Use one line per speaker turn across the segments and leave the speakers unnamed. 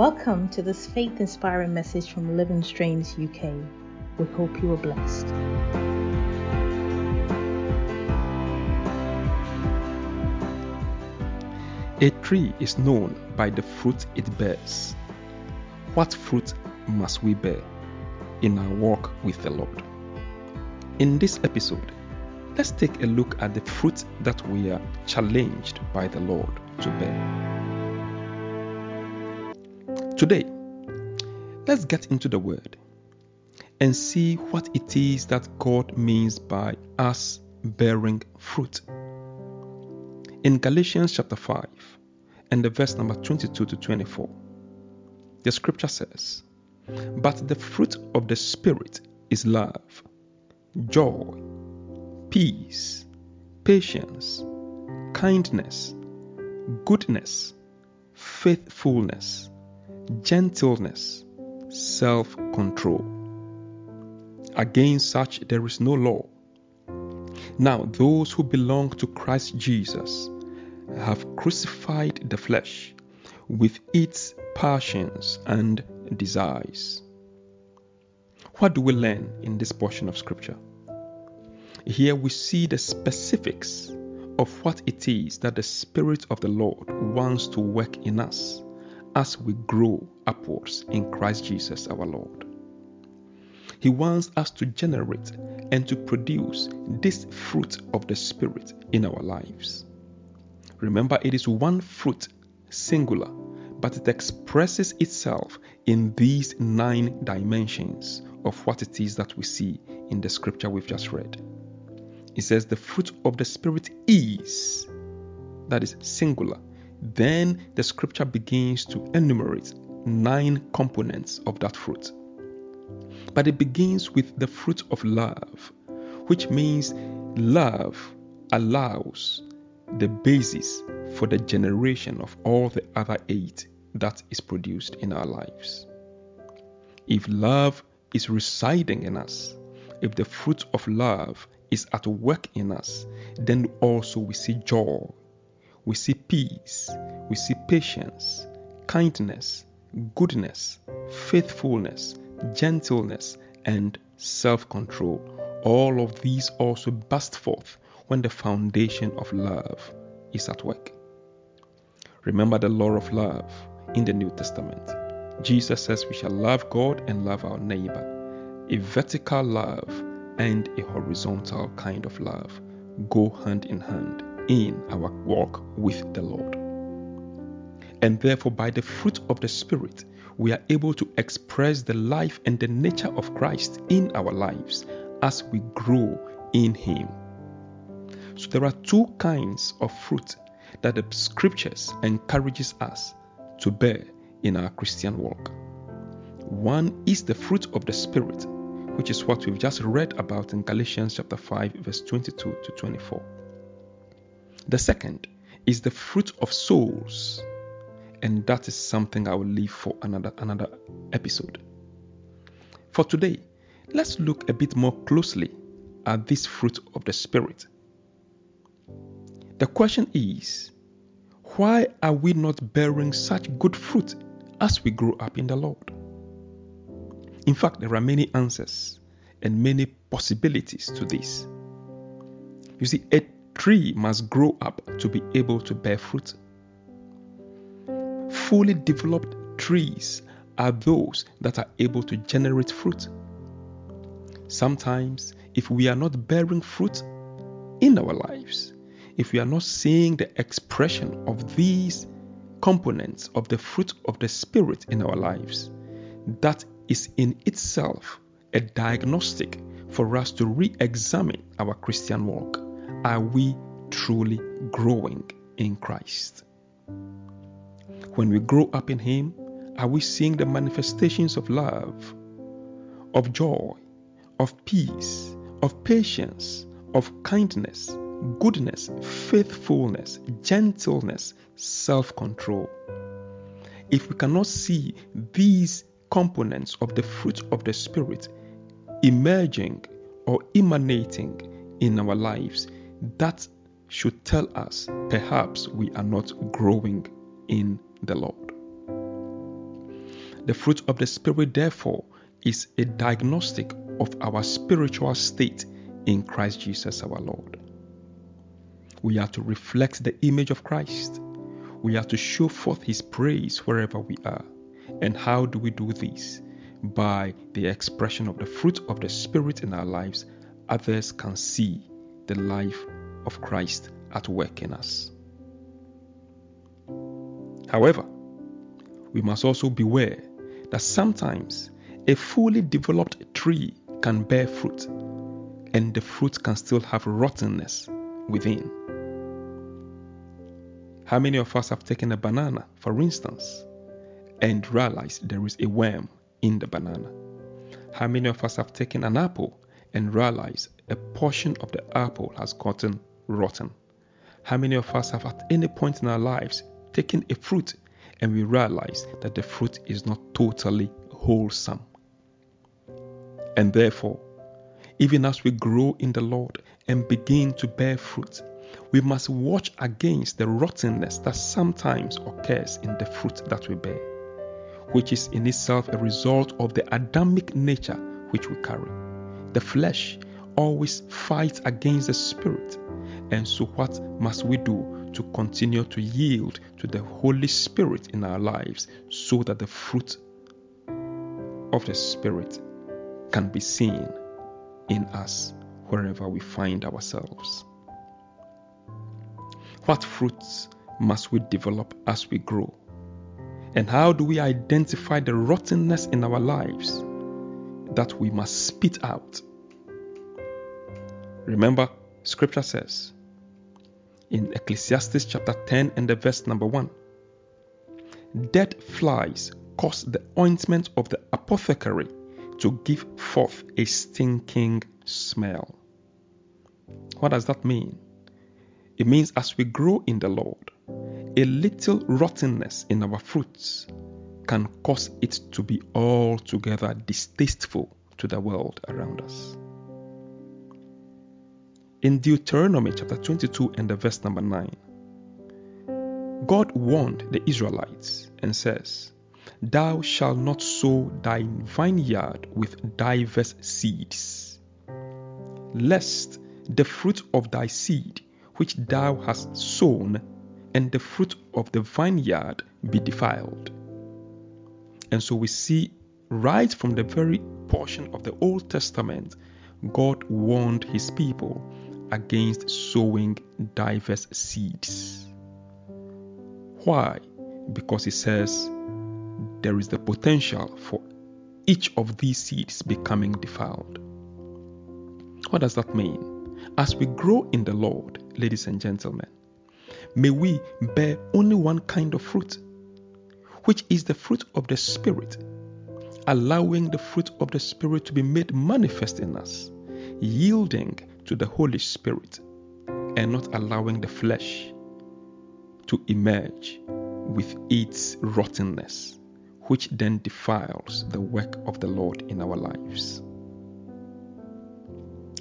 Welcome to this faith inspiring message from Living Streams UK. We hope you are blessed.
A tree is known by the fruit it bears. What fruit must we bear in our walk with the Lord? In this episode, let's take a look at the fruit that we are challenged by the Lord to bear. Today, let's get into the Word and see what it is that God means by us bearing fruit. In Galatians chapter 5 and the verse number 22 to 24, the scripture says, But the fruit of the Spirit is love, joy, peace, patience, kindness, goodness, faithfulness gentleness, self control. Against such there is no law. Now, those who belong to Christ Jesus have crucified the flesh with its passions and desires. What do we learn in this portion of Scripture? Here we see the specifics of what it is that the Spirit of the Lord wants to work in us as we grow upwards in Christ Jesus our Lord. He wants us to generate and to produce this fruit of the Spirit in our lives. Remember, it is one fruit, singular, but it expresses itself in these nine dimensions of what it is that we see in the scripture we've just read. It says, The fruit of the Spirit is, that is singular, then the scripture begins to enumerate nine components of that fruit. But it begins with the fruit of love, which means love allows the basis for the generation of all the other eight that is produced in our lives. If love is residing in us, if the fruit of love is at work in us, then also we see joy, we see peace, we see patience, kindness, goodness, faithfulness, gentleness, and self control. All of these also burst forth when the foundation of love is at work. Remember the law of love in the New Testament. Jesus says we shall love God and love our neighbor. A vertical love and a horizontal kind of love go hand in hand in our walk with the Lord. And therefore, by the fruit of the Spirit, we are able to express the life and the nature of Christ in our lives as we grow in Him. So, there are two kinds of fruit that the scriptures encourages us to bear in our Christian walk. One is the fruit of the Spirit, which is what we've just read about in Galatians chapter 5, verse 22 to 24. The second is the fruit of souls, and that is something I will leave for another another episode. For today, let's look a bit more closely at this fruit of the spirit. The question is, why are we not bearing such good fruit as we grow up in the Lord? In fact, there are many answers and many possibilities to this. You see, a tree must grow up to be able to bear fruit. Fully developed trees are those that are able to generate fruit. Sometimes, if we are not bearing fruit in our lives, if we are not seeing the expression of these components of the fruit of the Spirit in our lives, that is in itself a diagnostic for us to re examine our Christian walk. Are we truly growing in Christ? When we grow up in Him, are we seeing the manifestations of love, of joy, of peace, of patience, of kindness, goodness, faithfulness, gentleness, self control? If we cannot see these components of the fruit of the Spirit emerging or emanating in our lives, that should tell us perhaps we are not growing in the Lord. The fruit of the Spirit, therefore, is a diagnostic of our spiritual state in Christ Jesus our Lord. We are to reflect the image of Christ. We are to show forth His praise wherever we are. And how do we do this? By the expression of the fruit of the Spirit in our lives, others can see the life of Christ at work in us. However, we must also beware that sometimes a fully developed tree can bear fruit, and the fruit can still have rottenness within. How many of us have taken a banana, for instance, and realized there is a worm in the banana? How many of us have taken an apple and realize a portion of the apple has gotten rotten? How many of us have at any point in our lives taken a fruit and we realize that the fruit is not totally wholesome? And therefore, even as we grow in the Lord and begin to bear fruit, we must watch against the rottenness that sometimes occurs in the fruit that we bear, which is in itself a result of the Adamic nature which we carry. The flesh always fights against the spirit. And so, what must we do to continue to yield to the Holy Spirit in our lives so that the fruit of the Spirit can be seen in us wherever we find ourselves? What fruits must we develop as we grow? And how do we identify the rottenness in our lives that we must spit out? Remember, scripture says in Ecclesiastes chapter 10 and the verse number 1 Dead flies cause the ointment of the apothecary to give forth a stinking smell. What does that mean? It means as we grow in the Lord, a little rottenness in our fruits can cause it to be altogether distasteful to the world around us. In Deuteronomy chapter 22 and the verse number 9, God warned the Israelites and says, Thou shalt not sow thy vineyard with diverse seeds, lest the fruit of thy seed which thou hast sown, and the fruit of the vineyard be defiled. And so we see right from the very portion of the Old Testament, God warned his people against sowing diverse seeds. Why? Because he says there is the potential for each of these seeds becoming defiled. What does that mean? As we grow in the Lord, ladies and gentlemen, may we bear only one kind of fruit, which is the fruit of the Spirit, allowing the fruit of the Spirit to be made manifest in us, yielding to the Holy Spirit, and not allowing the flesh to emerge with its rottenness, which then defiles the work of the Lord in our lives.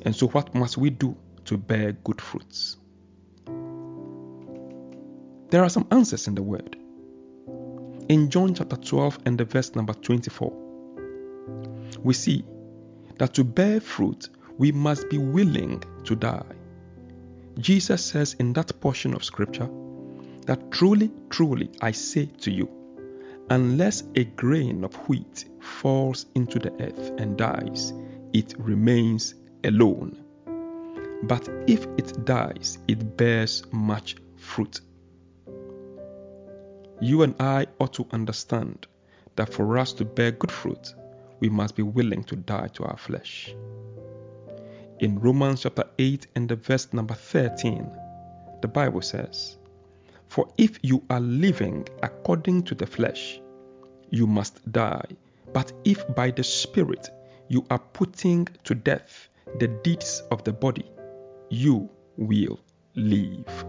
And so, what must we do to bear good fruits? There are some answers in the Word. In John chapter 12 and the verse number 24, we see that to bear fruit, we must be willing to die. Jesus says in that portion of Scripture that truly, truly, I say to you, unless a grain of wheat falls into the earth and dies, it remains alone. But if it dies, it bears much fruit. You and I ought to understand that for us to bear good fruit, we must be willing to die to our flesh. In Romans chapter 8 and the verse number 13, the Bible says, For if you are living according to the flesh, you must die. But if by the Spirit you are putting to death the deeds of the body, you will live.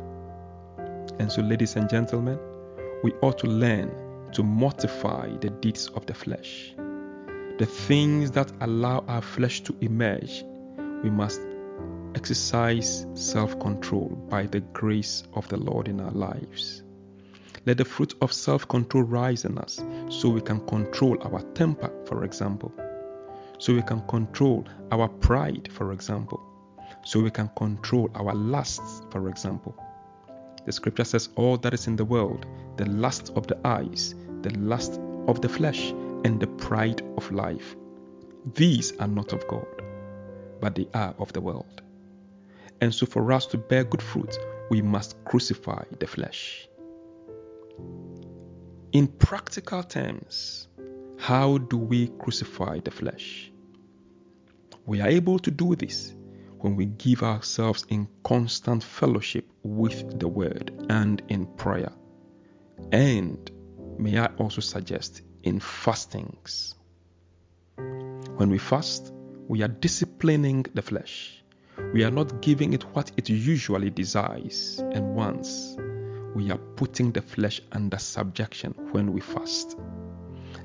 And so, ladies and gentlemen, we ought to learn to mortify the deeds of the flesh. The things that allow our flesh to emerge, we must exercise self control by the grace of the Lord in our lives. Let the fruit of self control rise in us so we can control our temper, for example. So we can control our pride, for example. So we can control our lusts, for example. The scripture says, All that is in the world, the lust of the eyes, the lust of the flesh, and the pride of life, these are not of God, but they are of the world. And so, for us to bear good fruit, we must crucify the flesh. In practical terms, how do we crucify the flesh? We are able to do this when we give ourselves in constant fellowship with the Word and in prayer. And may I also suggest in fastings. When we fast, we are disciplining the flesh. We are not giving it what it usually desires and wants. We are putting the flesh under subjection when we fast.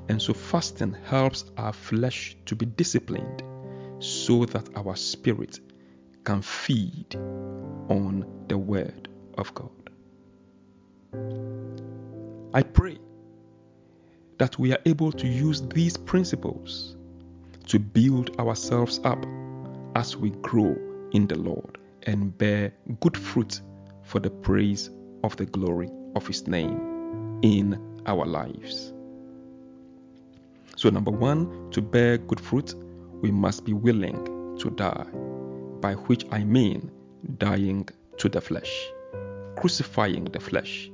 And so, fasting helps our flesh to be disciplined so that our spirit can feed on the Word of God. I pray that we are able to use these principles to build ourselves up as we grow in the Lord and bear good fruit for the praise of the glory of His name in our lives. So, number one, to bear good fruit, we must be willing to die, by which I mean dying to the flesh, crucifying the flesh,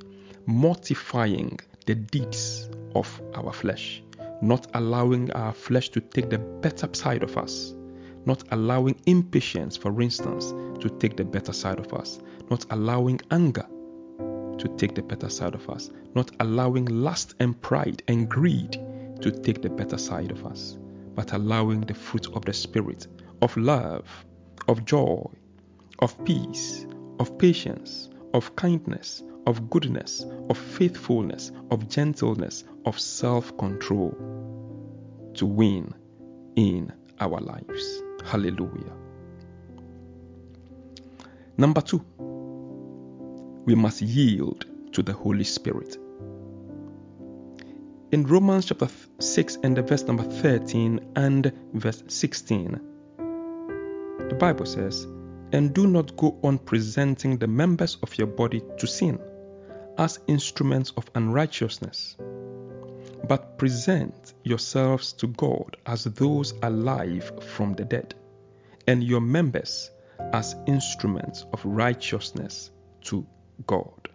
mortifying the deeds of our flesh not allowing our flesh to take the better side of us, not allowing impatience, for instance, to take the better side of us, not allowing anger to take the better side of us, not allowing lust and pride and greed to take the better side of us, but allowing the fruit of the Spirit of love, of joy, of peace, of patience, of kindness, of goodness, of faithfulness, of gentleness, of self control to win in our lives. Hallelujah. Number two, we must yield to the Holy Spirit. In Romans chapter 6 and the verse number 13 and verse 16, the Bible says, And do not go on presenting the members of your body to sin as instruments of unrighteousness, but present yourselves to God as those alive from the dead, and your members as instruments of righteousness to God.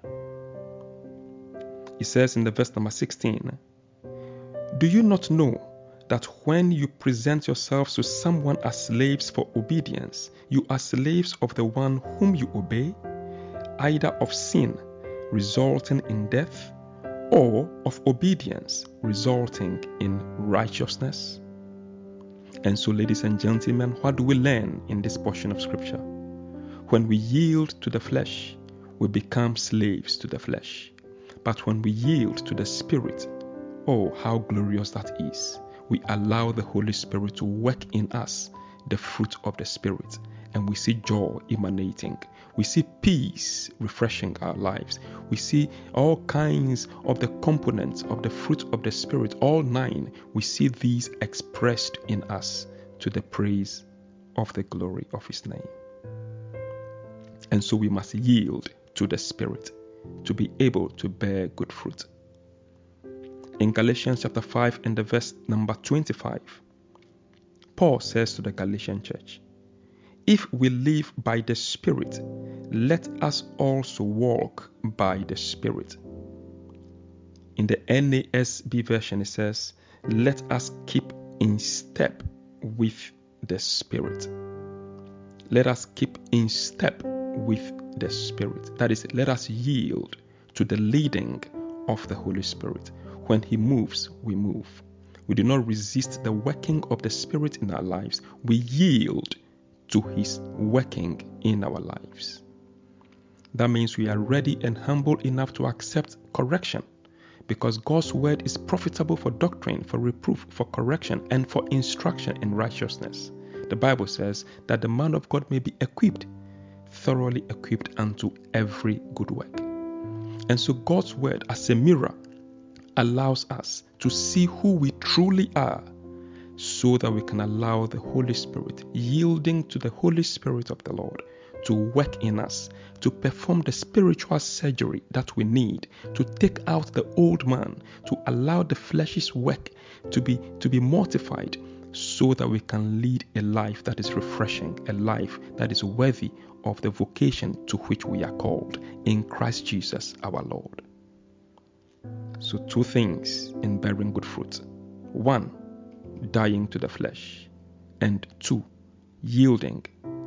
He says in the verse number 16, Do you not know that when you present yourselves to someone as slaves for obedience, you are slaves of the one whom you obey, either of sin resulting in death, or of obedience resulting in righteousness? And so, ladies and gentlemen, what do we learn in this portion of Scripture? When we yield to the flesh, we become slaves to the flesh. But when we yield to the Spirit, oh, how glorious that is! We allow the Holy Spirit to work in us the fruit of the Spirit, and we see joy emanating. We see peace refreshing our lives. We see all kinds of the components of the fruit of the Spirit, all nine. We see these expressed in us to the praise of the glory of His name. And so we must yield to the Spirit to be able to bear good fruit. In Galatians chapter 5 and the verse number 25, Paul says to the Galatian church, if we live by the Spirit, let us also walk by the Spirit. In the NASB version, it says, Let us keep in step with the Spirit. Let us keep in step with the Spirit. That is, let us yield to the leading of the Holy Spirit. When He moves, we move. We do not resist the working of the Spirit in our lives, we yield to His working in our lives. That means we are ready and humble enough to accept correction because God's word is profitable for doctrine, for reproof, for correction, and for instruction in righteousness. The Bible says that the man of God may be equipped, thoroughly equipped unto every good work. And so God's word as a mirror allows us to see who we truly are so that we can allow the Holy Spirit, yielding to the Holy Spirit of the Lord, to work in us, to perform the spiritual surgery that we need, to take out the old man, to allow the flesh's work to be to be mortified, so that we can lead a life that is refreshing, a life that is worthy of the vocation to which we are called in Christ Jesus our Lord. So, two things in bearing good fruit one, dying to the flesh, and two, yielding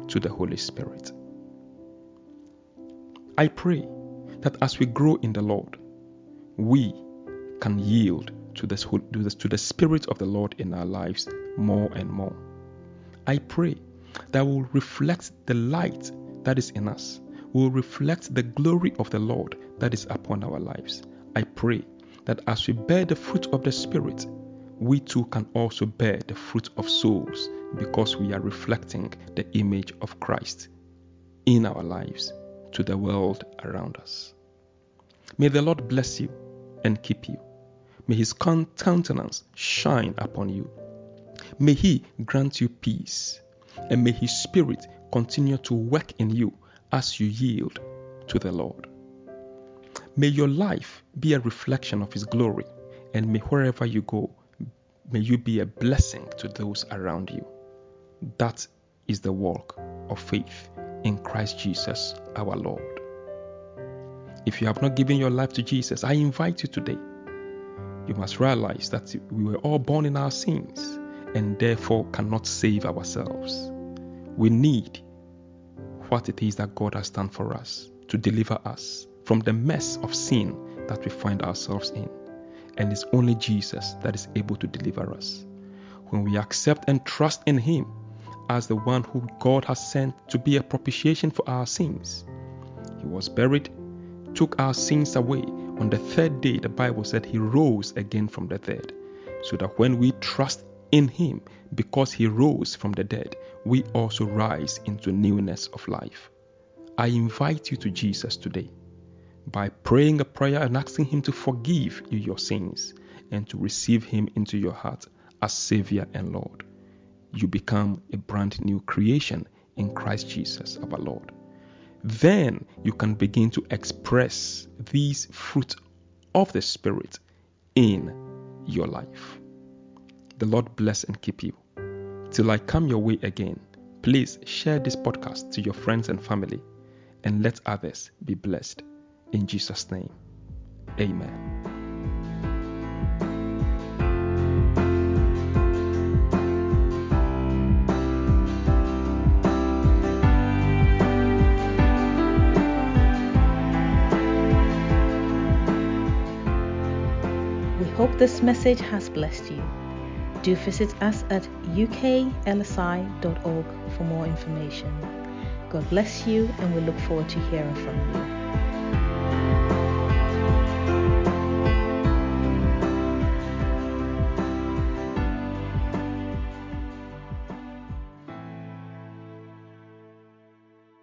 to the Holy Spirit. I pray that as we grow in the Lord, we can yield to, this, to the Spirit of the Lord in our lives more and more. I pray that will reflect the light that is in us, will reflect the glory of the Lord that is upon our lives. I pray that as we bear the fruit of the Spirit, we too can also bear the fruit of souls because we are reflecting the image of Christ in our lives to the world around us. May the Lord bless you and keep you. May his countenance shine upon you. May he grant you peace, and may his spirit continue to work in you as you yield to the Lord. May your life be a reflection of his glory, and may wherever you go, may you be a blessing to those around you. That is the walk of faith in Christ Jesus our Lord. If you have not given your life to Jesus, I invite you today. You must realize that we were all born in our sins and therefore cannot save ourselves. We need what it is that God has done for us to deliver us from the mess of sin that we find ourselves in. And it's only Jesus that is able to deliver us. When we accept and trust in Him as the one who God has sent to be a propitiation for our sins, He was buried, took our sins away. On the third day, the Bible said He rose again from the dead. So that when we trust in Him, because He rose from the dead, we also rise into newness of life. I invite you to Jesus today by praying a prayer and asking Him to forgive you your sins and to receive Him into your heart as Savior and Lord. You become a brand new creation in Christ Jesus our Lord. Then you can begin to express these fruit of the Spirit in your life. The Lord bless and keep you. Till I come your way again, please share this podcast to your friends and family and let others be blessed. In Jesus' name, amen.
We hope this message has blessed you. Do visit us at uklsi.org for more information. God bless you, and we look forward to hearing from you.